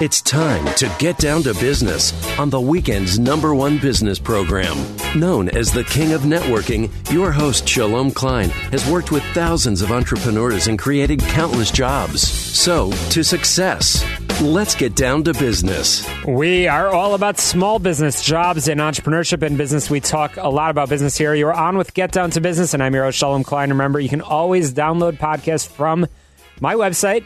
It's time to get down to business on the weekend's number one business program. Known as the King of Networking, your host, Shalom Klein, has worked with thousands of entrepreneurs and created countless jobs. So, to success. Let's get down to business. We are all about small business, jobs, and entrepreneurship in business. We talk a lot about business here. You're on with Get Down to Business, and I'm your host, Shalom Klein. Remember, you can always download podcasts from my website,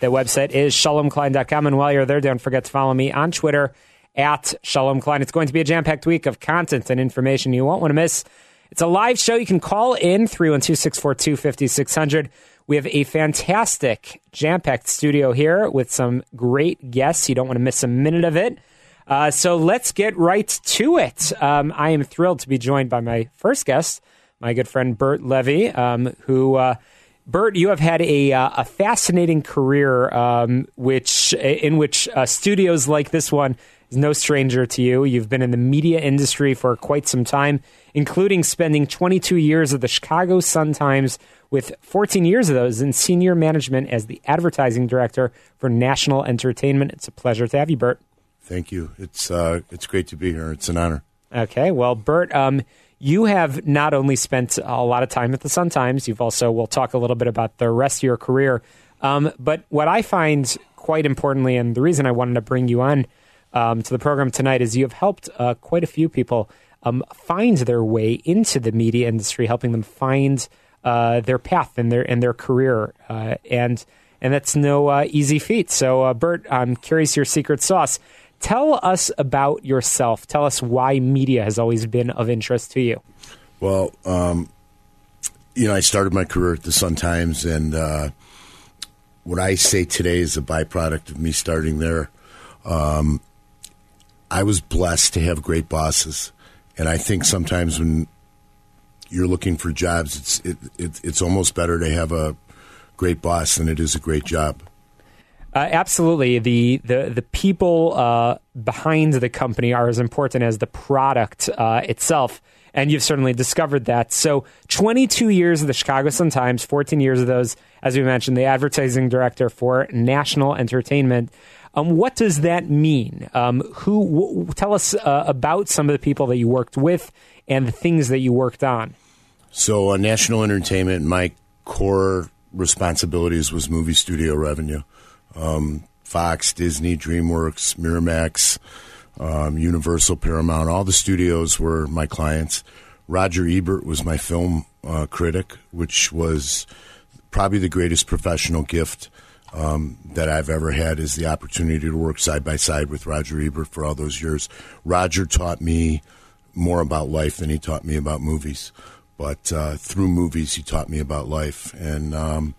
the website is shalomklein.com. And while you're there, don't forget to follow me on Twitter at Shalom Klein. It's going to be a jam packed week of content and information you won't want to miss. It's a live show. You can call in 312 642 5600. We have a fantastic jam packed studio here with some great guests. You don't want to miss a minute of it. Uh, so let's get right to it. Um, I am thrilled to be joined by my first guest, my good friend Bert Levy, um, who. Uh, Bert, you have had a, uh, a fascinating career, um, which in which uh, studios like this one is no stranger to you. You've been in the media industry for quite some time, including spending 22 years at the Chicago Sun Times, with 14 years of those in senior management as the advertising director for national entertainment. It's a pleasure to have you, Bert. Thank you. It's uh, it's great to be here. It's an honor. Okay, well, Bert, um, you have not only spent a lot of time at the Sun Times, you've also, we'll talk a little bit about the rest of your career. Um, but what I find quite importantly, and the reason I wanted to bring you on um, to the program tonight, is you have helped uh, quite a few people um, find their way into the media industry, helping them find uh, their path in their in their career, uh, and and that's no uh, easy feat. So, uh, Bert, I'm curious your secret sauce. Tell us about yourself. Tell us why media has always been of interest to you. Well, um, you know, I started my career at the Sun Times, and uh, what I say today is a byproduct of me starting there. Um, I was blessed to have great bosses, and I think sometimes when you're looking for jobs, it's it, it, it's almost better to have a great boss than it is a great job. Uh, absolutely, the the the people uh, behind the company are as important as the product uh, itself, and you've certainly discovered that. So, 22 years of the Chicago Sun Times, 14 years of those, as we mentioned, the advertising director for national entertainment. Um, what does that mean? Um, who w- tell us uh, about some of the people that you worked with and the things that you worked on? So, uh, national entertainment, my core responsibilities was movie studio revenue um, Fox, Disney, DreamWorks, Miramax, um, Universal, Paramount. All the studios were my clients. Roger Ebert was my film uh, critic, which was probably the greatest professional gift um, that I've ever had is the opportunity to work side by side with Roger Ebert for all those years. Roger taught me more about life than he taught me about movies, but uh, through movies he taught me about life, and um,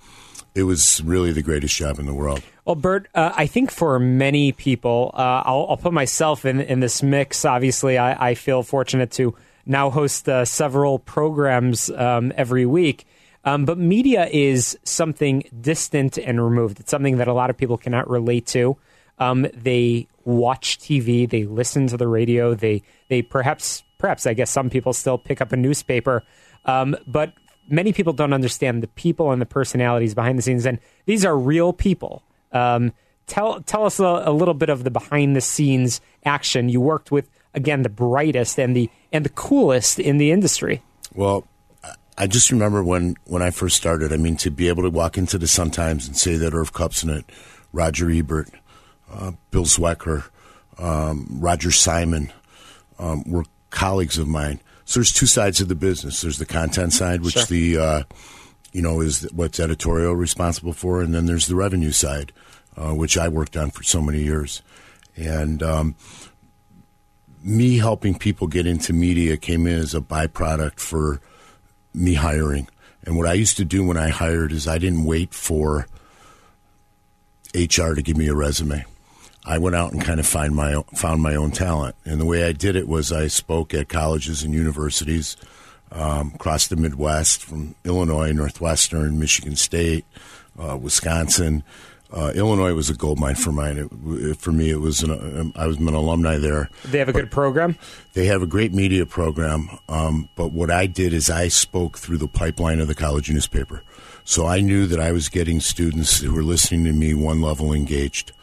it was really the greatest job in the world. Well, Bert, uh, I think for many people, uh, I'll, I'll, put myself in, in this mix. Obviously, I, I feel fortunate to now host uh, several programs um, every week. Um, but media is something distant and removed. It's something that a lot of people cannot relate to. Um, they watch TV, they listen to the radio, they they perhaps perhaps I guess some people still pick up a newspaper. Um, but many people don't understand the people and the personalities behind the scenes, and these are real people. Um, tell tell us a, a, little bit of the behind the scenes action. You worked with again the brightest and the and the coolest in the industry. Well, I just remember when when I first started. I mean, to be able to walk into the Sun Times and say that Irv Kupcinet, Roger Ebert, uh, Bill Zwecker, um, Roger Simon um, were colleagues of mine. So there's two sides of the business. There's the content side, which sure. the uh, you know, is what's editorial responsible for, and then there's the revenue side, uh, which I worked on for so many years, and um, me helping people get into media came in as a byproduct for me hiring. And what I used to do when I hired is I didn't wait for HR to give me a resume. I went out and kind of find my own, found my own talent. And the way I did it was I spoke at colleges and universities um, across the Midwest, from Illinois, Northwestern, Michigan State, uh, Wisconsin. Uh, Illinois was a gold mine for mine. It, for me, it was an, um, I was an alumni there. They have a good program. They have a great media program. Um, but what I did is I spoke through the pipeline of the college newspaper. So I knew that I was getting students who were listening to me one level engaged.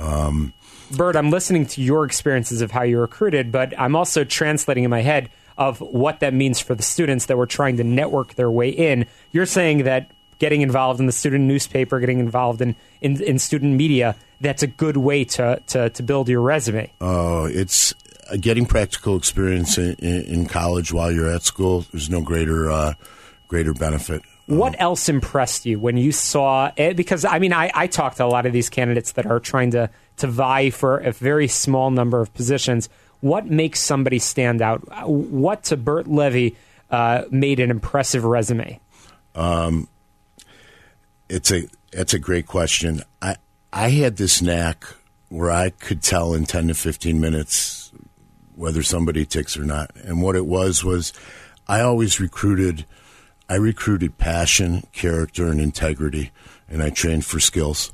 Um, Bert, I'm listening to your experiences of how you recruited, but I'm also translating in my head of what that means for the students that were trying to network their way in. You're saying that getting involved in the student newspaper, getting involved in, in, in student media, that's a good way to, to, to build your resume. Uh, it's getting practical experience in, in, in, college while you're at school. There's no greater uh, greater benefit. What else impressed you when you saw it? Because I mean, I, I talked to a lot of these candidates that are trying to to vie for a very small number of positions. What makes somebody stand out? What to Bert Levy uh, made an impressive resume? Um, it's a it's a great question. I I had this knack where I could tell in ten to fifteen minutes whether somebody ticks or not. And what it was was I always recruited I recruited passion, character, and integrity, and I trained for skills.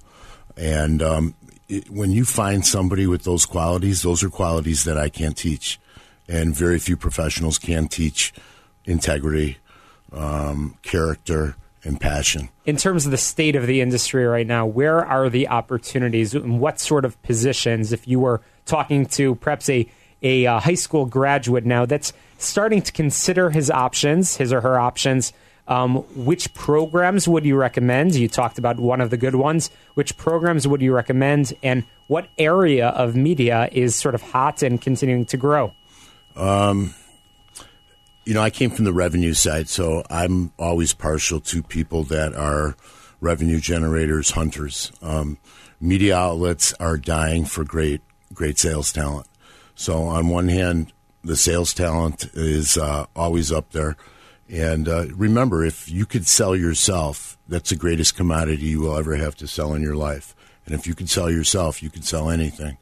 And um, it, when you find somebody with those qualities, those are qualities that I can't teach, and very few professionals can teach integrity, um, character, and passion. In terms of the state of the industry right now, where are the opportunities and what sort of positions, if you were talking to perhaps a, a uh, high school graduate now that's starting to consider his options, his or her options, um, which programs would you recommend? You talked about one of the good ones. Which programs would you recommend, and what area of media is sort of hot and continuing to grow? Um, you know, I came from the revenue side, so I'm always partial to people that are revenue generators, hunters. Um, media outlets are dying for great, great sales talent. So on one hand, the sales talent is uh, always up there. And uh, remember, if you could sell yourself, that's the greatest commodity you will ever have to sell in your life. And if you can sell yourself, you can sell anything.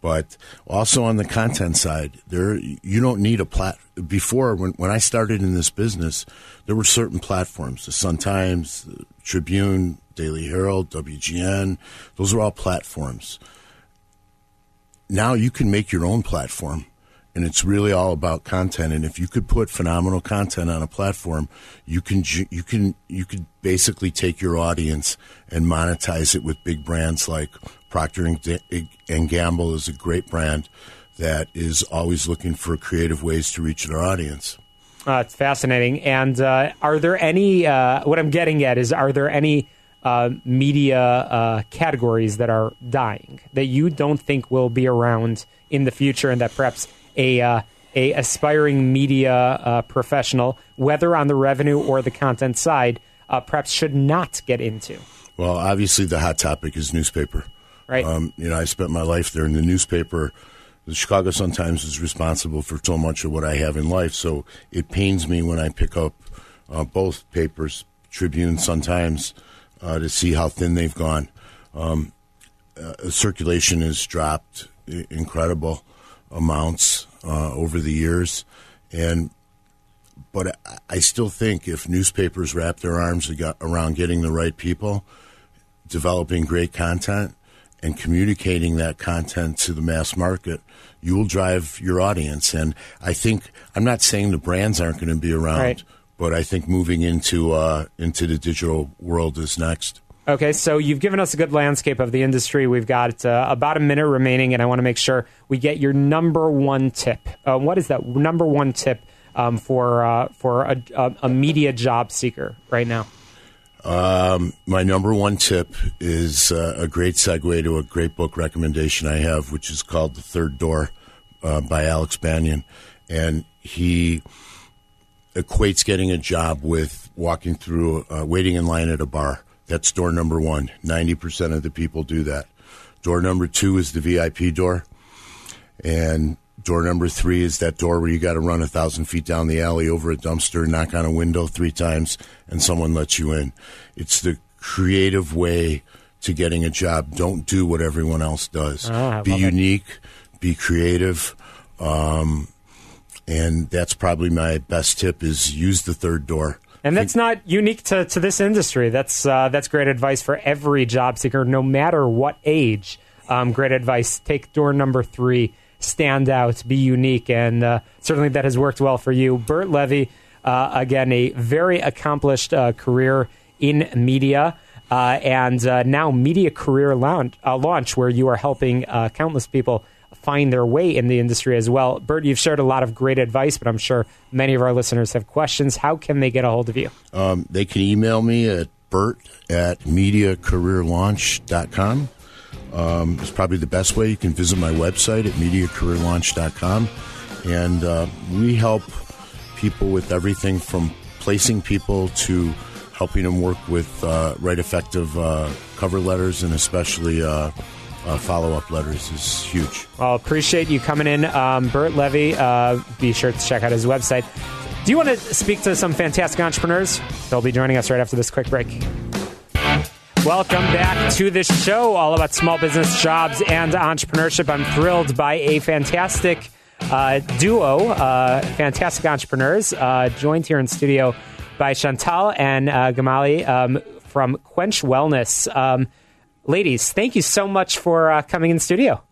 But also on the content side, there you don't need a plat. Before when when I started in this business, there were certain platforms: the Sun Times, the Tribune, Daily Herald, WGN. Those are all platforms. Now you can make your own platform, and it's really all about content. And if you could put phenomenal content on a platform, you can you can you could basically take your audience and monetize it with big brands like Procter and Gamble is a great brand that is always looking for creative ways to reach their audience. Uh, it's fascinating. And uh, are there any? Uh, what I'm getting at is, are there any uh, media uh, categories that are dying that you don't think will be around in the future, and that perhaps a uh, a aspiring media professional, whether on the revenue or the content side, perhaps should not get into? Well, obviously, the hot topic is newspaper. Right. Um, you know, I spent my life there in the newspaper. The Chicago Sun Times is responsible for so much of what I have in life. So it pains me when I pick up uh, both papers, Tribune, Sun Times, uh, to see how thin they've gone. Um, uh, circulation has dropped incredible amounts uh, over the years, and but I still think if newspapers wrap their arms around getting the right people, developing great content, and communicating that content to the mass market, you will drive your audience. And I think I'm not saying the brands aren't going to be around, right. but I think moving into uh, into the digital world is next. Okay, so you've given us a good landscape of the industry. We've got uh, about a minute remaining, and I want to make sure we get your number one tip. Uh, what is that number one tip um, for uh, for a, a media job seeker right now? Um, my number one tip is uh, a great segue to a great book recommendation I have, which is called The Third Door uh, by Alex Banayan. And he equates getting a job with walking through, uh, waiting in line at a bar. That's door number one. 90% of the people do that. Door number two is the VIP door. And door number three is that door where you got to run a thousand feet down the alley over a dumpster, knock on a window three times, and someone lets you in. It's the creative way to getting a job. Don't do what everyone else does. Oh, be it. unique, be creative. Um, and that's probably my best tip is use the third door. And that's not unique to, to this industry. That's uh, that's great advice for every job seeker, no matter what age. Um, great advice. Take door number three. Stand out. Be unique, and uh, certainly that has worked well for you, Bert Levy. Uh, again, a very accomplished uh, career in media, uh, and uh, now Media Career Launch, Launch, where you are helping countless people find their way in the industry as well. Bert, you've shared a lot of great advice, but I'm sure many of our listeners have questions. How can they get a hold of you? Um, they can email me at bert at mediacareerlaunch.com. Um, it's probably the best way. You can visit my website at mediacareerlaunch.com. And uh, we help people with everything from placing people to helping them work with uh, write effective uh, cover letters and especially uh, follow up letters is huge. Well, appreciate you coming in, um, Bert Levy. Uh, be sure to check out his website. Do you want to speak to some fantastic entrepreneurs? They'll be joining us right after this quick break. Welcome back to the show, all about small business, jobs, and entrepreneurship. I'm thrilled by a fantastic uh, duo, uh, fantastic entrepreneurs, uh, joined here in studio by Chantal and uh, Gamali um, from Quench Wellness. Um, ladies, thank you so much for uh, coming in studio.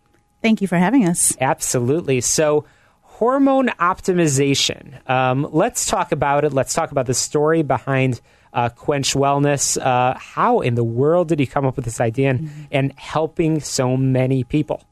Thank you for having us. Absolutely. So, hormone optimization. Um, let's talk about it. Let's talk about the story behind uh, Quench Wellness. Uh, how in the world did you come up with this idea and, and helping so many people?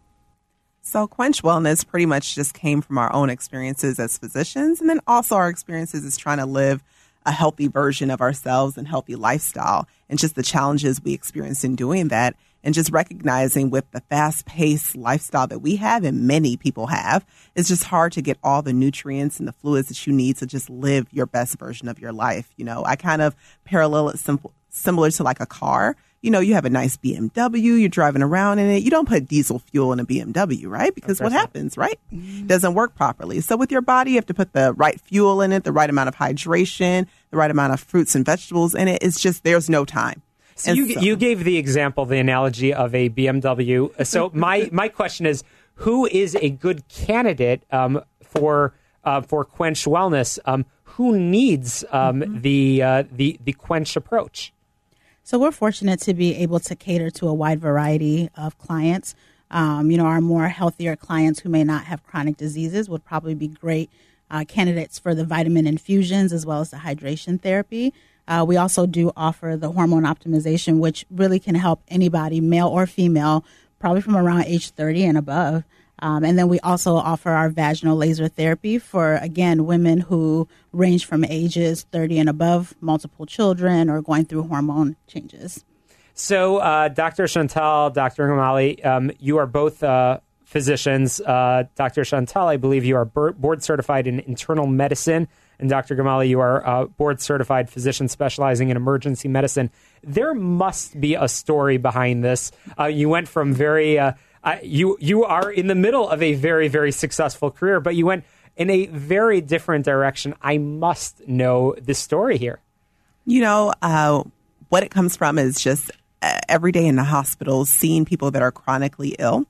So, Quench Wellness pretty much just came from our own experiences as physicians and then also our experiences as trying to live a healthy version of ourselves and healthy lifestyle and just the challenges we experience in doing that. And just recognizing with the fast paced lifestyle that we have and many people have, it's just hard to get all the nutrients and the fluids that you need to just live your best version of your life. You know, I kind of parallel it simple, similar to like a car. You know, you have a nice BMW, you're driving around in it. You don't put diesel fuel in a BMW, right? Because what happens, right? Doesn't work properly. So with your body, you have to put the right fuel in it, the right amount of hydration, the right amount of fruits and vegetables in it. It's just, there's no time. So And you, so- you gave the example, the analogy of a BMW. So my, my question is, who is a good candidate um, for uh, for Quench Wellness? Um, who needs um, Mm-hmm. the uh, the the Quench approach? So we're fortunate to be able to cater to a wide variety of clients. Um, you know, our more healthier clients who may not have chronic diseases would probably be great uh, candidates for the vitamin infusions as well as the hydration therapy. Uh, we also do offer the hormone optimization, which really can help anybody, male or female, probably from around age 30 and above. Um, and then we also offer our vaginal laser therapy for, again, women who range from ages 30 and above, multiple children, or going through hormone changes. So, uh, Dr. Chantal, Dr. Gamali, um, you are both uh, physicians. Uh, Dr. Chantal, I believe you are board certified in internal medicine. And Dr. Gamali, you are uh, board certified physician specializing in emergency medicine. There must be a story behind this. Uh, you went from very, uh, You you are in the middle of a very very successful career, but you went in a very different direction. I must know the story here. You know, uh, what it comes from is just uh, every day in the hospitals seeing people that are chronically ill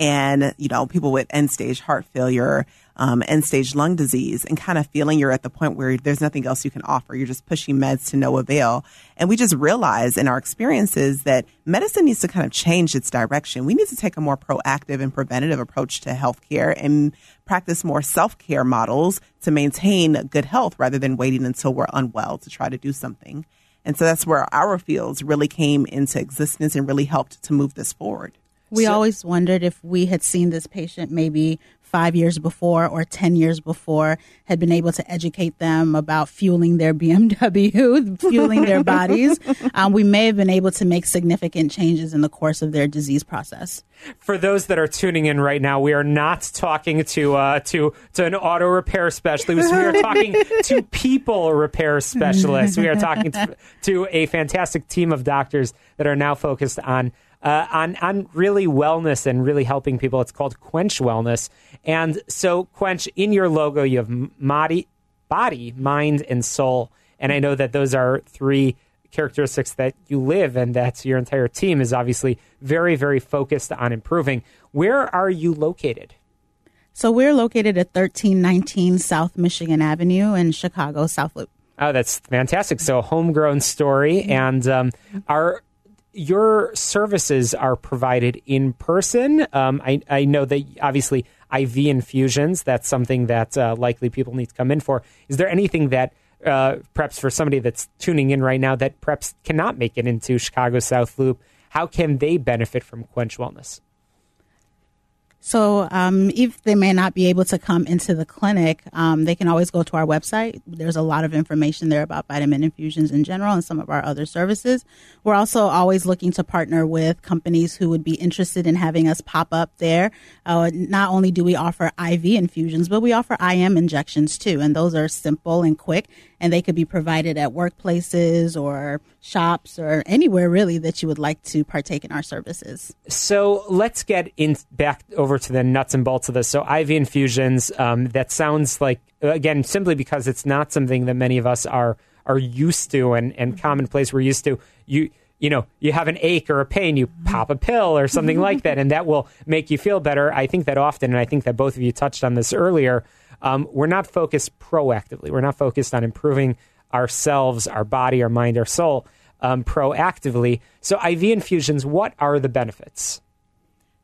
and, you know, people with end stage heart failure, um, end stage lung disease, and kind of feeling you're at the point where there's nothing else you can offer. You're just pushing meds to no avail. And we just realize in our experiences that medicine needs to kind of change its direction. We need to take a more proactive and preventative approach to healthcare and practice more self care models to maintain good health rather than waiting until we're unwell to try to do something. And so that's where our fields really came into existence and really helped to move this forward. We always wondered if we had seen this patient maybe five years before or 10 years before had been able to educate them about fueling their BMW, fueling their bodies, um, we may have been able to make significant changes in the course of their disease process. For those that are tuning in right now, we are not talking to uh, to to an auto repair specialist. We are talking to people repair specialists. We are talking to, to a fantastic team of doctors that are now focused on uh, on on really wellness and really helping people. It's called Quench Wellness. And so, Quench, in your logo, you have body, body, mind, and soul. And I know that those are three characteristics that you live and that your entire team is obviously very, very focused on improving. Where are you located? So we're located at 1319 South Michigan Avenue in Chicago, South Loop. Oh, that's fantastic. So, homegrown story. And um, are your services are provided in person? Um, I, I know that obviously IV infusions, that's something that uh, likely people need to come in for. Is there anything that uh, perhaps for somebody that's tuning in right now that perhaps cannot make it into Chicago South Loop, how can they benefit from Quench Wellness? So, um, if they may not be able to come into the clinic, um, they can always go to our website. There's a lot of information there about vitamin infusions in general and some of our other services. We're also always looking to partner with companies who would be interested in having us pop up there. Uh, not only do we offer IV infusions, but we offer IM injections too, and those are simple and quick and they could be provided at workplaces or shops or anywhere really that you would like to partake in our services. So let's get in back over to the nuts and bolts of this. So IV infusions, um, that sounds like uh, again simply because it's not something that many of us are are used to and, and mm-hmm. commonplace. We're used to you you know, you have an ache or a pain, you mm-hmm. pop a pill or something mm-hmm. like that, and that will make you feel better. I think that often, and I think that both of you touched on this earlier, um, we're not focused proactively. We're not focused on improving ourselves, our body, our mind, our soul um, proactively. So, IV infusions, what are the benefits?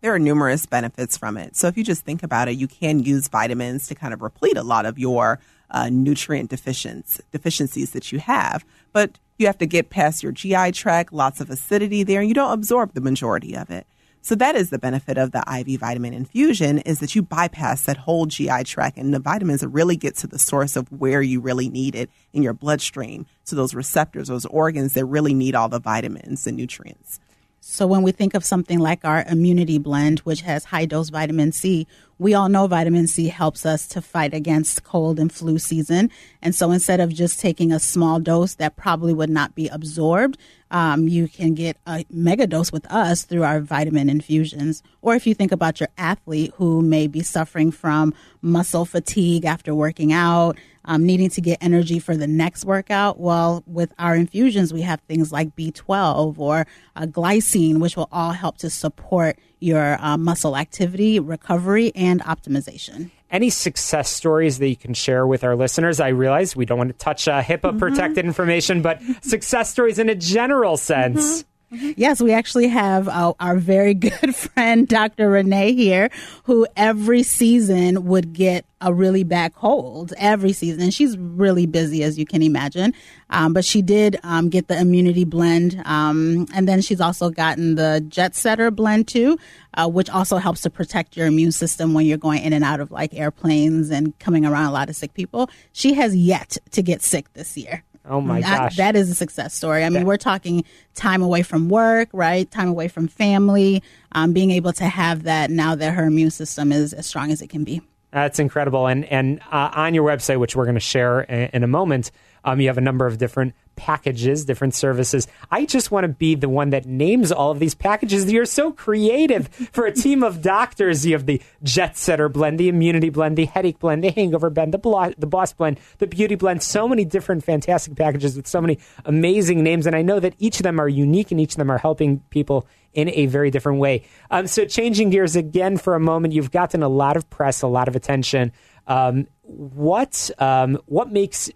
There are numerous benefits from it. So, if you just think about it, you can use vitamins to kind of replete a lot of your uh, nutrient deficiencies that you have. But you have to get past your GI tract, lots of acidity there, and you don't absorb the majority of it. So that is the benefit of the IV vitamin infusion is that you bypass that whole GI tract and the vitamins really get to the source of where you really need it in your bloodstream. So those receptors, those organs that really need all the vitamins and nutrients. So when we think of something like our immunity blend, which has high dose vitamin C, we all know vitamin C helps us to fight against cold and flu season. And so instead of just taking a small dose that probably would not be absorbed, um, you can get a mega dose with us through our vitamin infusions. Or if you think about your athlete who may be suffering from muscle fatigue after working out, um, needing to get energy for the next workout, well, with our infusions, we have things like B12 or uh, glycine, which will all help to support your uh, muscle activity, recovery, and optimization. Any success stories that you can share with our listeners? I realize we don't want to touch uh, HIPAA protected mm-hmm. information, but success stories in a general sense. Mm-hmm. Mm-hmm. Yes, we actually have uh, our very good friend, Dr. Renee, here, who every season would get a really bad cold every season. And she's really busy, as you can imagine. Um, but she did um, get the immunity blend. Um, and then she's also gotten the Jet Setter blend, too, uh, which also helps to protect your immune system when you're going in and out of like airplanes and coming around a lot of sick people. She has yet to get sick this year. Oh my gosh. that is a success story. I mean, that, we're talking time away from work, right? Time away from family, um, being able to have that now that her immune system is as strong as it can be. That's incredible. And and uh, on your website, which we're going to share in, in a moment, um, you have a number of different packages, different services. I just want to be the one that names all of these packages. You're so creative for a team of doctors. You have the Jet Setter blend, the Immunity blend, the Headache blend, the Hangover blend, the, Blo- the Boss blend, the Beauty blend. So many different fantastic packages with so many amazing names. And I know that each of them are unique and each of them are helping people in a very different way. Um, so changing gears again for a moment, you've gotten a lot of press, a lot of attention. Um, what um, what makes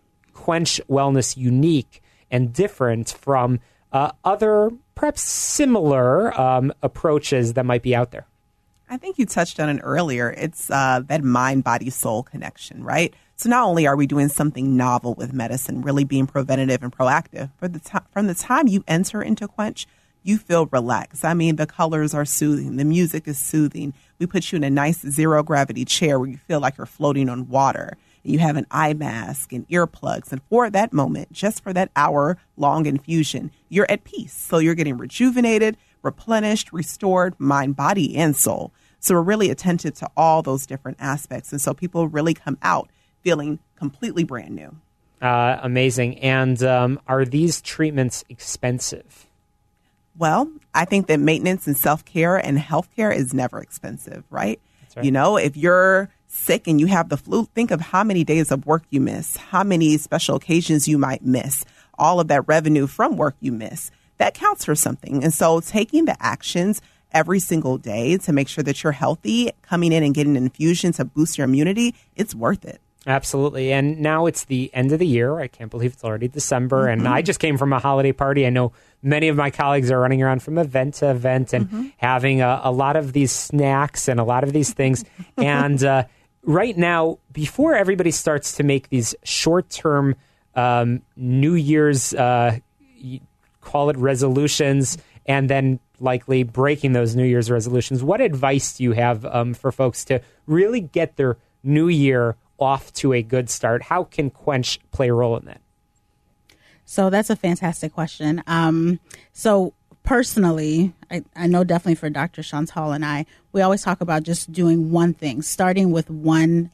Quench Wellness unique and different from uh, other, perhaps similar um, approaches that might be out there? I think you touched on it earlier. It's uh, that mind body soul connection, right? So not only are we doing something novel with medicine, really being preventative and proactive, but the t- from the time you enter into Quench, you feel relaxed. I mean, the colors are soothing, the music is soothing. We put you in a nice zero gravity chair where you feel like you're floating on water. You have an eye mask and earplugs. And for that moment, just for that hour long infusion, you're at peace. So you're getting rejuvenated, replenished, restored, mind, body, and soul. So we're really attentive to all those different aspects. And so people really come out feeling completely brand new. Uh, amazing. And um, are these treatments expensive? Well, I think that maintenance and self care and health care is never expensive, right? right? You know, if you're sick and you have the flu, think of how many days of work you miss, how many special occasions you might miss, all of that revenue from work you miss. That counts for something. And so taking the actions every single day to make sure that you're healthy, coming in and getting an infusion to boost your immunity, it's worth it. Absolutely. And now it's the end of the year. I can't believe it's already December. Mm-hmm. And I just came from a holiday party. I know many of my colleagues are running around from event to event and mm-hmm. having a, a, lot of these snacks and a lot of these things. and uh, right now, before everybody starts to make these short term um, New Year's, uh, call it resolutions, and then likely breaking those New Year's resolutions, what advice do you have um, for folks to really get their new year off to a good start? How can Quench play a role in that? So that's a fantastic question. Um, so personally, I, I, know definitely for Dr. Chantal and I, we always talk about just doing one thing, starting with one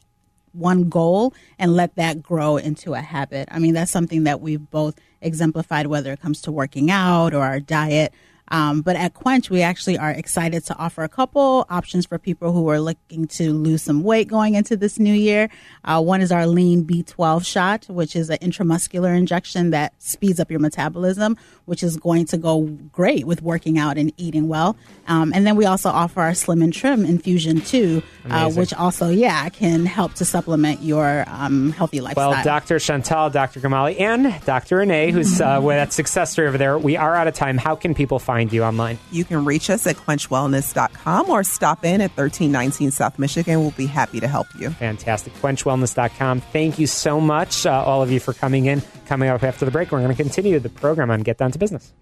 one goal and let that grow into a habit. I mean, that's something that we've both exemplified, whether it comes to working out or our diet. Um, but at Quench, we actually are excited to offer a couple options for people who are looking to lose some weight going into this new year. Uh, one is our Lean B12 shot, which is an intramuscular injection that speeds up your metabolism, which is going to go great with working out and eating well. Um, and then we also offer our Slim and Trim infusion too, uh, which also, yeah, can help to supplement your um, healthy lifestyle. Well, Dr. Chantal, Dr. Gamali, and Dr. Renee, who's uh, with that success story over there, we are out of time. How can people find find you online? You can reach us at quenchwellness.com or stop in at 1319 South Michigan. We'll be happy to help you. Fantastic. Quenchwellness.com. Thank you so much, uh, all of you, for coming in. Coming up after the break, we're going to continue the program on Get Down to Business.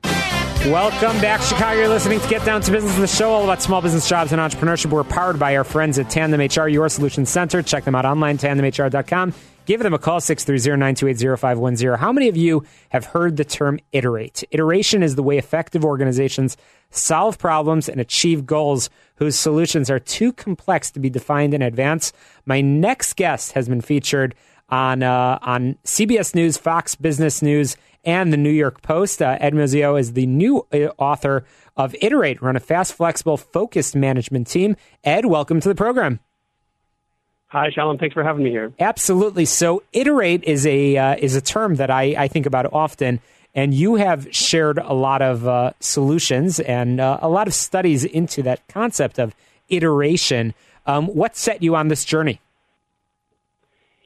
Welcome back, Chicago. You're listening to Get Down to Business, the show all about small business jobs and entrepreneurship. We're powered by our friends at Tandem HR, your solution center. Check them out online, tandemhr.com. Give them a call, 630-928-0510. How many of you have heard the term iterate? Iteration is the way effective organizations solve problems and achieve goals whose solutions are too complex to be defined in advance. My next guest has been featured on uh, on CBS News, Fox Business News, and the New York Post. Uh, Ed Muzio is the new uh, author of Iterate, run a fast, flexible, focused management team. Ed, welcome to the program. Hi, Shalom. Thanks for having me here. Absolutely. So, iterate is a uh, is a term that I, I think about often, and you have shared a lot of uh, solutions and uh, a lot of studies into that concept of iteration. Um, what set you on this journey?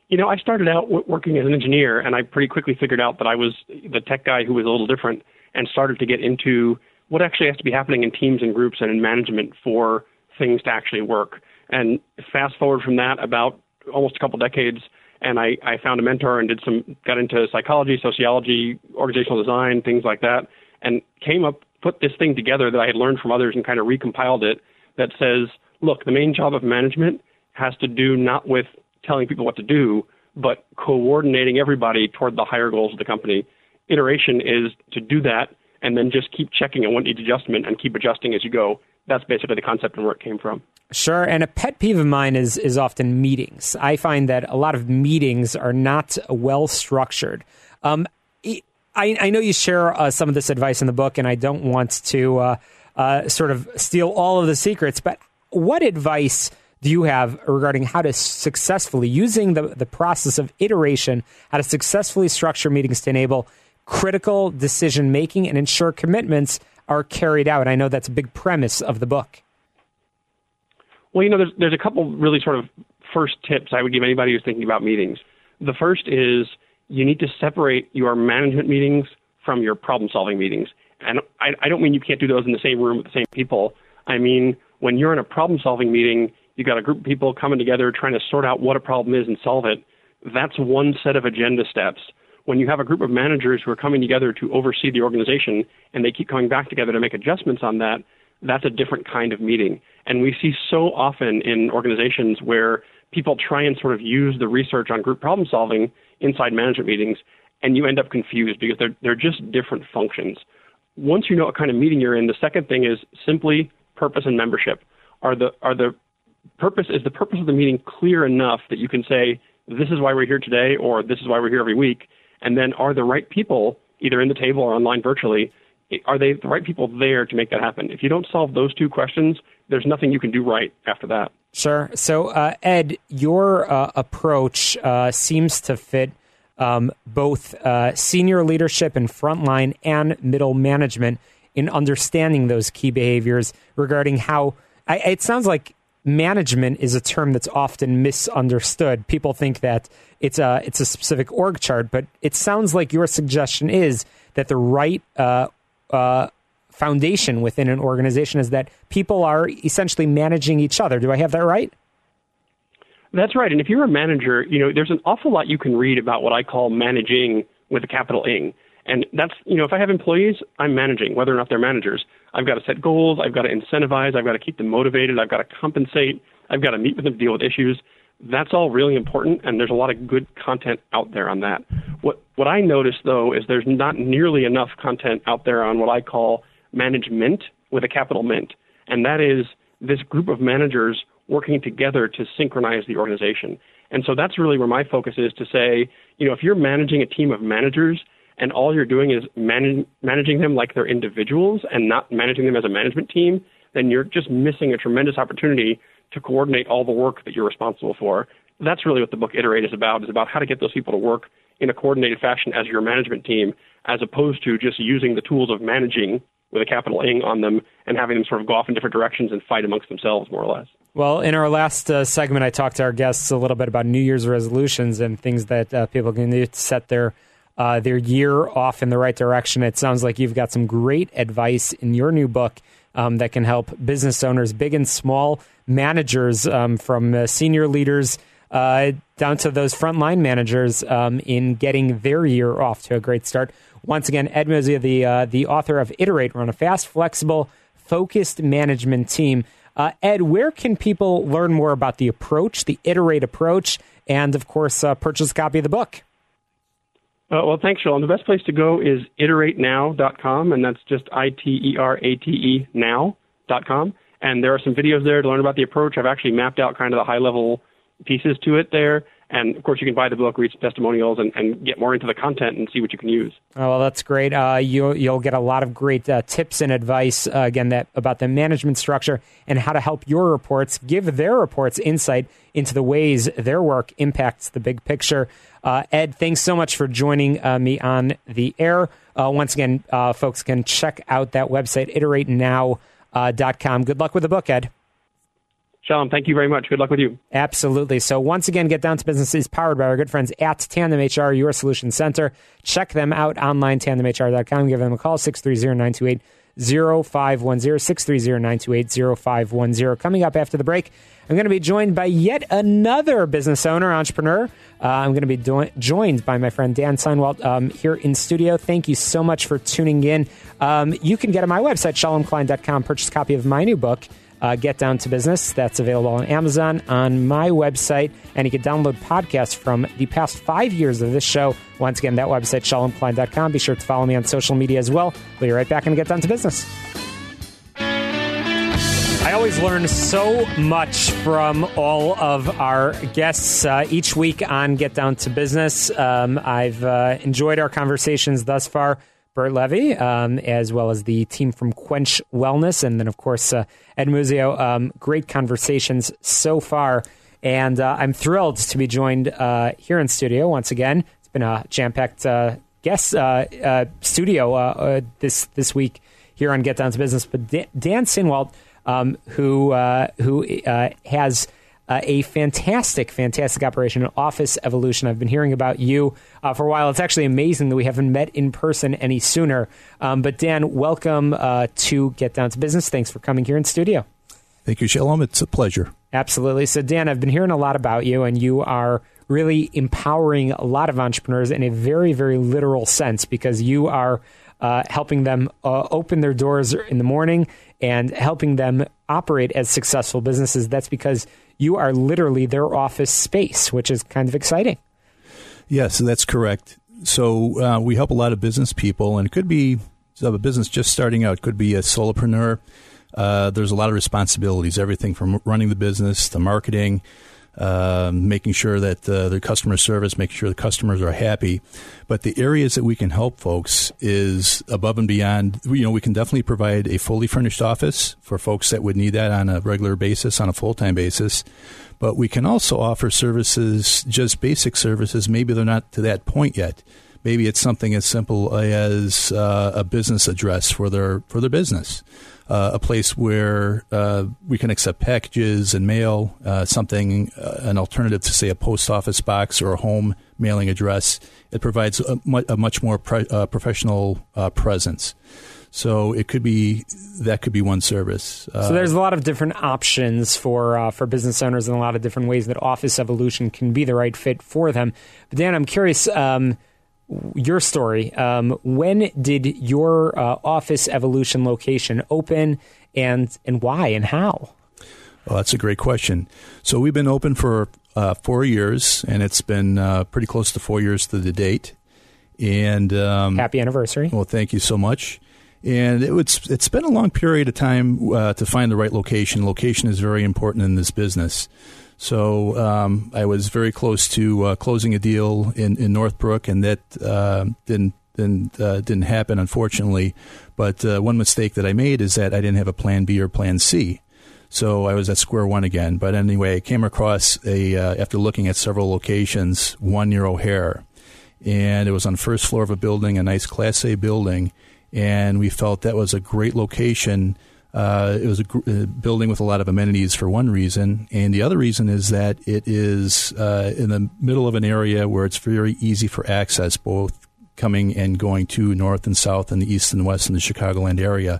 You know, I started out w- working as an engineer, and I pretty quickly figured out that I was the tech guy who was a little different, and started to get into what actually has to be happening in teams and groups and in management for things to actually work. And fast forward from that about almost a couple decades, and I, I found a mentor and did some got into psychology, sociology, organizational design, things like that, and came up put this thing together that I had learned from others and kind of recompiled it that says, look, the main job of management has to do not with telling people what to do, but coordinating everybody toward the higher goals of the company. Iteration is to do that and then just keep checking on what needs adjustment and keep adjusting as you go. That's basically the concept and where it came from. Sure, and a pet peeve of mine is is often meetings. I find that a lot of meetings are not well structured. Um, I, I, know you share uh, some of this advice in the book, and I don't want to uh, uh, sort of steal all of the secrets. But what advice do you have regarding how to successfully using the the process of iteration, how to successfully structure meetings to enable critical decision making and ensure commitments are carried out? I know that's a big premise of the book. Well, you know, there's there's a couple really sort of first tips I would give anybody who's thinking about meetings. The first is you need to separate your management meetings from your problem solving meetings. And I, I don't mean you can't do those in the same room with the same people. I mean, when you're in a problem solving meeting, you've got a group of people coming together trying to sort out what a problem is and solve it. That's one set of agenda steps. when you have a group of managers who are coming together to oversee the organization and they keep coming back together to make adjustments on that, that's a different kind of meeting. And we see so often in organizations where people try and sort of use the research on group problem solving inside management meetings, and you end up confused because they're, they're just different functions. Once you know what kind of meeting you're in, the second thing is simply purpose and membership. Are the, are the purpose, is the purpose of the meeting clear enough that you can say, this is why we're here today, or this is why we're here every week? And then are the right people, either in the table or online virtually, are they the right people there to make that happen? If you don't solve those two questions, there's nothing you can do right after that. Sure. So, uh, Ed, your uh, approach uh, seems to fit um, both uh, senior leadership and frontline and middle management in understanding those key behaviors regarding how I, it sounds like management is a term that's often misunderstood. People think that it's a it's a specific org chart, but it sounds like your suggestion is that the right uh, uh, foundation within an organization is that people are essentially managing each other. Do I have that right? That's right. And if you're a manager, you know there's an awful lot you can read about what I call managing with a capital ing. And that's, you know, if I have employees, I'm managing, whether or not they're managers. I've got to set goals. I've got to incentivize. I've got to keep them motivated. I've got to compensate. I've got to meet with them deal with issues. That's all really important, and there's a lot of good content out there on that. What what I notice though is there's not nearly enough content out there on what I call management with a capital mint, and that is this group of managers working together to synchronize the organization. And so that's really where my focus is to say, you know, if you're managing a team of managers and all you're doing is manage, managing them like they're individuals and not managing them as a management team, then you're just missing a tremendous opportunity to coordinate all the work that you're responsible for. That's really what the book Iterate is about, is about how to get those people to work in a coordinated fashion as your management team, as opposed to just using the tools of managing with a capital ing on them and having them sort of go off in different directions and fight amongst themselves, more or less. Well, in our last uh, segment, I talked to our guests a little bit about New Year's resolutions and things that uh, people can do to set their uh, their year off in the right direction. It sounds like you've got some great advice in your new book um, that can help business owners, big and small, managers, um, from uh, senior leaders uh, down to those frontline managers um, in getting their year off to a great start. Once again, Ed Muzio, the uh, the author of Iterate, run a fast, flexible, focused management team. Uh, Ed, where can people learn more about the approach, the Iterate approach, and of course, uh, purchase a copy of the book? Uh, well, thanks, Sean. The best place to go is iteratenow.com, and that's just I T E R A T E now.com. And there are some videos there to learn about the approach. I've actually mapped out kind of the high level pieces to it there. And of course, you can buy the book, read some testimonials, and, and get more into the content and see what you can use. Oh, well, that's great. Uh, you, you'll get a lot of great uh, tips and advice, uh, again, that about the management structure and how to help your reports give their reports insight into the ways their work impacts the big picture. Uh, Ed, thanks so much for joining uh, me on the air. Uh, once again, folks can check out that website, iteratenow.com. Good luck with the book, Ed. Shalom, thank you very much. Good luck with you. Absolutely. So once again, Get Down to Business is powered by our good friends at Tandem HR, your solution center. Check them out online, tandemhr.com. Give them a call, 630-928-0510, 630-928-0510. Coming up after the break, I'm going to be joined by yet another business owner, entrepreneur. Uh, I'm going to be do- joined by my friend Dan Seinwald um, here in studio. Thank you so much for tuning in. Um, you can get on my website, shalomklein.com, purchase a copy of my new book, uh, Get Down to Business. That's available on Amazon, on my website, and you can download podcasts from the past five years of this show. Once again, that website, shalomklein.com. Be sure to follow me on social media as well. We'll be right back and get down to business. I always learn so much from all of our guests uh, each week on Get Down to Business. Um, I've uh, enjoyed our conversations thus far. Bert Levy, um, as well as the team from Quench Wellness, and then, of course, uh, Ed Muzio. Um, great conversations so far. And uh, I'm thrilled to be joined uh, here in studio once again. It's been a jam packed uh, guest uh, uh, studio this, this week here on Get Down to Business. But Dan Sinwald, um, who, who has uh, a fantastic, fantastic operation, Office Evolution. I've been hearing about you uh, for a while. It's actually amazing that we haven't met in person any sooner. Um, but Dan, welcome uh, to Get Down to Business. Thanks for coming here in studio. Thank you, Shalom. It's a pleasure. Absolutely. So, Dan, I've been hearing a lot about you, and you are really empowering a lot of entrepreneurs in a very, very literal sense because you are uh, helping them uh, open their doors in the morning and helping them operate as successful businesses. That's because you are literally their office space, which is kind of exciting. Yes, that's correct. So uh, we help a lot of business people, and it could be a business just starting out, could be a solopreneur. Uh, there's a lot of responsibilities, everything from running the business the marketing, uh, making sure that uh, the customer service, making sure the customers are happy. But the areas that we can help folks is above and beyond. You know, we can definitely provide a fully furnished office for folks that would need that on a regular basis, on a full time basis. But we can also offer services, just basic services. Maybe they're not to that point yet. Maybe it's something as simple as uh, a business address for their for their business uh, a place where uh, we can accept packages and mail, uh, something, uh, an alternative to, say, a post office box or a home mailing address. It provides a, mu- a much more pre- uh, professional uh, presence. So it could be that could be one service. so there's a lot of different options for for business owners and a lot of different ways that Office Evolution can be the right fit for them. But Dan, I'm curious. Um, your story. Um, when did your uh, office evolution location open, and and why and how? Well, that's a great question. So we've been open for uh, four years, and it's been uh, pretty close to four years to the date. And um, happy anniversary! Well, thank you so much. And it was, it's been a long period of time uh, to find the right location. Location is very important in this business. So um, I was very close to uh, closing a deal in, in Northbrook, and that uh, didn't didn't uh, didn't happen, unfortunately. But uh, one mistake that I made is that I didn't have a Plan B or Plan C. So I was at square one again. But anyway, I came across a uh, after looking at several locations, one near O'Hare, and it was on the first floor of a building, a nice Class A building, and we felt that was a great location uh, it was a, gr- a, building with a lot of amenities for one reason, and the other reason is that it is uh, in the middle of an area where it's very easy for access, both coming and going to north and south and the east and west in the Chicagoland area,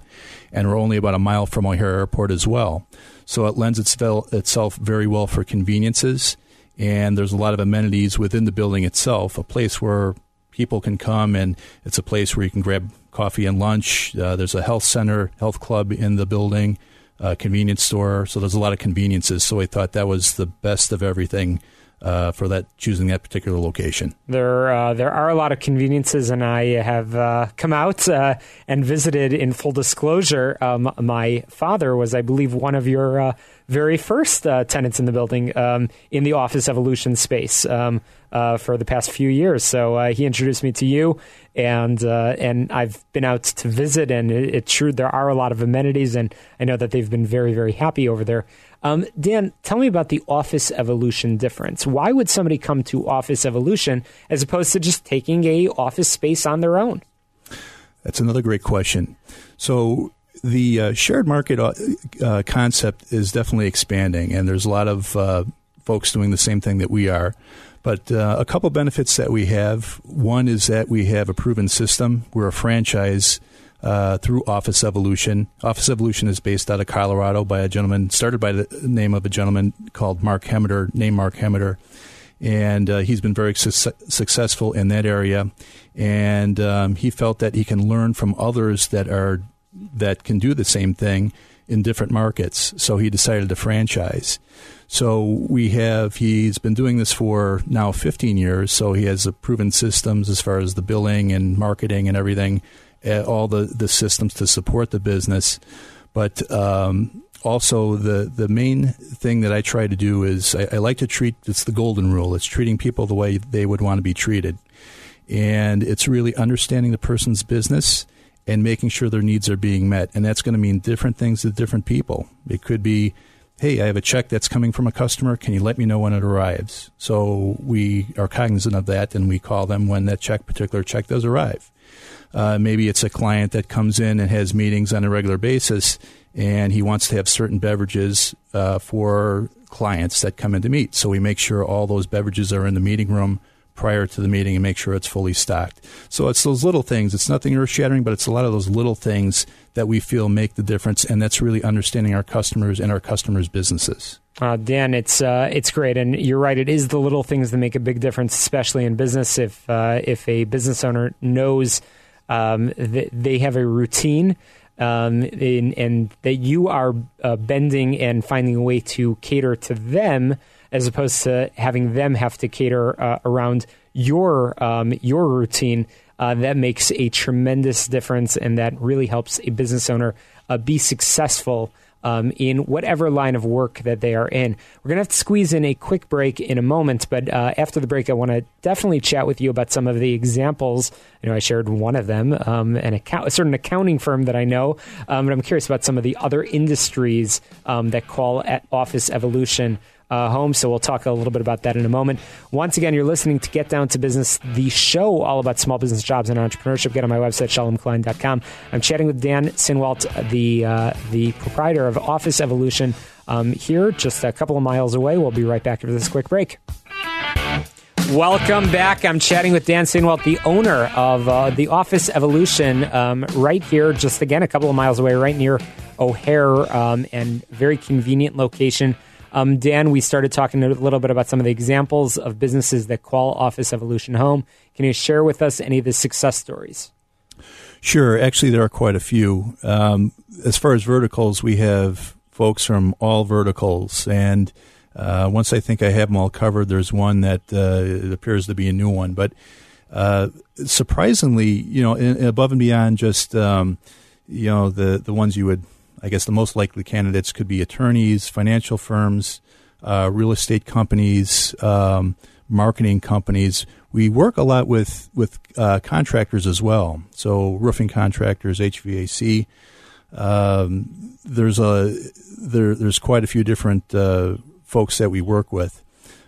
and we're only about a mile from O'Hare Airport as well. So it lends itself very well for conveniences, and there's a lot of amenities within the building itself, a place where people can come and it's a place where you can grab coffee and lunch. Uh, there's a health center, health club in the building, a convenience store. So there's a lot of conveniences. So I thought that was the best of everything uh, for that choosing that particular location. There, uh, there are a lot of conveniences, and I have uh, come out uh, and visited. In full disclosure, um, my father was, I believe, one of your uh, very first uh, tenants in the building um, in the office evolution space um, for the past few years. So he introduced me to you, and and I've been out to visit, and it, it's true there are a lot of amenities, and I know that they've been very, very happy over there. Um, Dan, tell me about the office evolution difference. Why would somebody come to office evolution as opposed to just taking a office space on their own? That's another great question. So the uh, shared market uh, uh, concept is definitely expanding, and there's a lot of uh, folks doing the same thing that we are. But uh, a couple benefits that we have. One is that we have a proven system. We're a franchise uh, through Office Evolution. Office Evolution is based out of Colorado by a gentleman, started by the name of a gentleman called Mark Hemmeter, named Mark Hemmeter. And uh, he's been very su- successful in that area. And um, he felt that he can learn from others that are that can do the same thing in different markets. So he decided to franchise. So we have, he's been doing this for now 15 years. So he has proven systems as far as the billing and marketing and everything all the, the systems to support the business. But um, also, the, the main thing that I try to do is I, I, like to treat it's the golden rule. It's treating people the way they would want to be treated, and it's really understanding the person's business and making sure their needs are being met. And that's going to mean different things to different people. It could be, hey, I have a check that's coming from a customer. Can you let me know when it arrives? So we are cognizant of that, and we call them when that check, particular check, does arrive. Uh, maybe it's a client that comes in and has meetings on a regular basis, and he wants to have certain beverages uh, for clients that come in to meet. So we make sure all those beverages are in the meeting room prior to the meeting and make sure it's fully stocked. So it's those little things. It's nothing earth shattering, but it's a lot of those little things that we feel make the difference, and that's really understanding our customers and our customers' businesses. Uh, Dan, it's uh, it's great, and you're right. It is the little things that make a big difference, especially in business. If uh, if a business owner knows um, that they have a routine, um, and that you are uh, bending and finding a way to cater to them, as opposed to having them have to cater uh, around your um, your routine. Uh, that makes a tremendous difference, and that really helps a business owner be successful um, in whatever line of work that they are in. We're going to have to squeeze in a quick break in a moment, but uh, after the break, I want to definitely chat with you about some of the examples. You know, I shared one of them, um, an account, a certain accounting firm that I know, um, but I'm curious about some of the other industries um, that call at Office Evolution uh, home. So we'll talk a little bit about that in a moment. Once again, you're listening to Get Down to Business, the show all about small business jobs and entrepreneurship. Get on my website, shalomklein.com. I'm chatting with Dan Sinwalt, the, uh, the proprietor of Office Evolution, um, here just a couple of miles away. We'll be right back after this quick break. Welcome back. I'm chatting with Dan Sinwalt, the owner of uh, the Office Evolution, um, right here, just again a couple of miles away, right near O'Hare, um, and very convenient location um, Dan, we started talking a little bit about some of the examples of businesses that call Office Evolution home. Can you share with us any of the success stories? Sure. Actually, there are quite a few. Um, as far as verticals, we have folks from all verticals. And uh, once I think I have them all covered, there's one that uh, appears to be a new one. But uh, surprisingly, you know, in, above and beyond just, um, you know, the, the ones you would I guess the most likely candidates could be attorneys, financial firms, uh, real estate companies, um, marketing companies. We work a lot with with uh, contractors as well. So roofing contractors, HVAC. Um, there's a there, there's quite a few different uh, folks that we work with,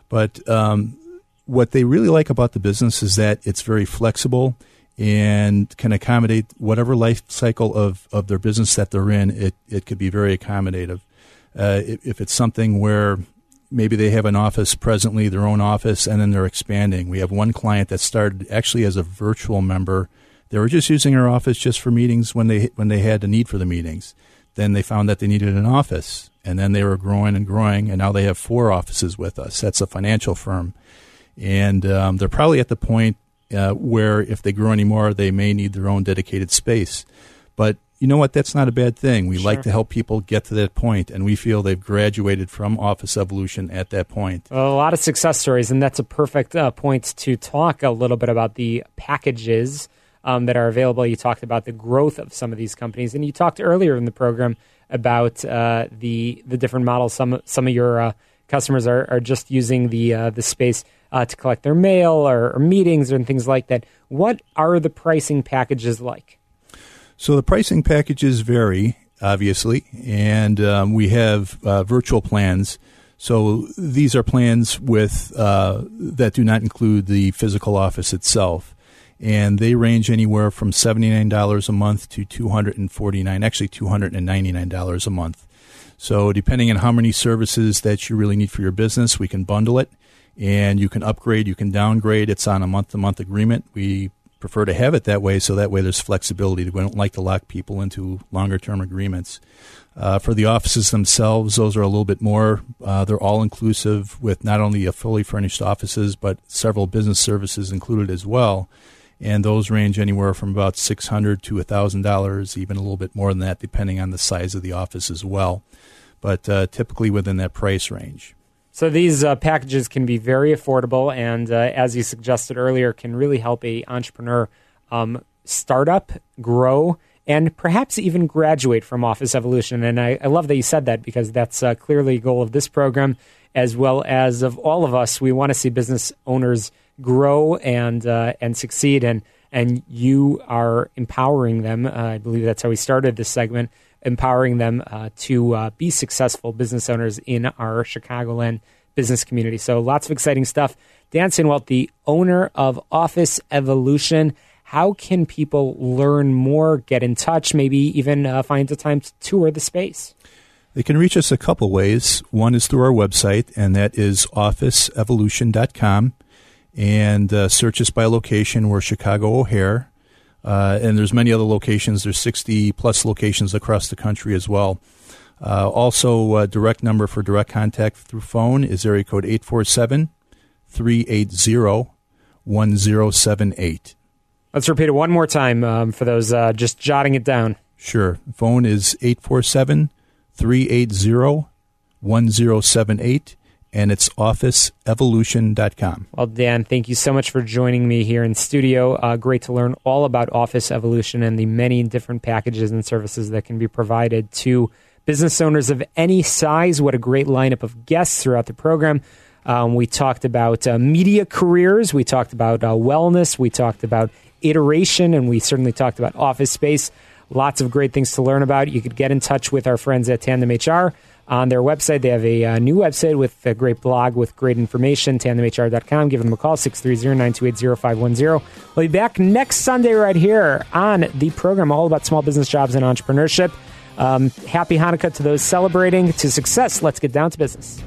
but um, what they really like about the business is that it's very flexible and can accommodate whatever life cycle of, of their business that they're in. It, it could be very accommodative. Uh, if, if, it's something where maybe they have an office presently, their own office, and then they're expanding. We have one client that started actually as a virtual member. They were just using our office just for meetings when they when they had the need for the meetings. Then they found that they needed an office, and then they were growing and growing, and now they have four offices with us. That's a financial firm, and um, they're probably at the point uh, where if they grow anymore, they may need their own dedicated space. But you know what? That's not a bad thing. We sure. like to help people get to that point, and we feel they've graduated from Office Evolution at that point. Well, a lot of success stories, and that's a perfect uh, point to talk a little bit about the packages um, that are available. You talked about the growth of some of these companies, and you talked earlier in the program about uh, the the different models. Some some of your uh, customers are, are just using the uh, the space uh, to collect their mail or, or meetings and things like that. What are the pricing packages like? So the pricing packages vary, obviously, and um, we have uh, virtual plans. So these are plans with uh, that do not include the physical office itself, and they range anywhere from seventy nine dollars a month to two hundred and forty nine, actually two hundred and ninety nine dollars a month. So depending on how many services that you really need for your business, we can bundle it and you can upgrade, you can downgrade. It's on a month to month agreement. We prefer to have it that way so that way there's flexibility. We don't like to lock people into longer term agreements. Uh, for the offices themselves, those are a little bit more. Uh, they're all inclusive with not only a fully furnished offices, but several business services included as well. And those range anywhere from about six hundred to thousand dollars, even a little bit more than that, depending on the size of the office as well. But uh, typically within that price range. So these uh, packages can be very affordable, and uh, as you suggested earlier, can really help a entrepreneur um, start up, grow, and perhaps even graduate from Office Evolution. And I, I love that you said that because that's uh, clearly a goal of this program, as well as of all of us. We want to see business owners grow and uh, and succeed, and and you are empowering them. Uh, I believe that's how we started this segment empowering them uh, to uh, be successful business owners in our Chicagoland business community. So lots of exciting stuff. Dan Sinwalt, the owner of Office Evolution. How can people learn more, get in touch, maybe even uh, find the time to tour the space? They can reach us a couple ways. One is through our website, and that is officeevolution.com. and uh, search us by location. We're Chicago O'Hare, uh, and there's many other locations. There's 60 plus locations across the country as well. Uh, also, uh, direct number for direct contact through phone is area code 847 380 1078. Let's repeat it one more time um, for those uh, just jotting it down. Sure. Phone is 847 380 1078, and it's officeevolution.com. Well, Dan, thank you so much for joining me here in studio. Uh, great to learn all about Office Evolution and the many different packages and services that can be provided to business owners of any size. What a great lineup of guests throughout the program. Um, we talked about uh, media careers, we talked about uh, wellness, we talked about iteration, and we certainly talked about office space. Lots of great things to learn about. You could get in touch with our friends at Tandem HR on their website. They have a uh, new website with a great blog with great information, tandemhr.com. Give them a call, 630-928-0510. We'll be back next Sunday right here on the program, all about small business jobs and entrepreneurship. Um, happy Hanukkah to those celebrating. To success, let's get down to business.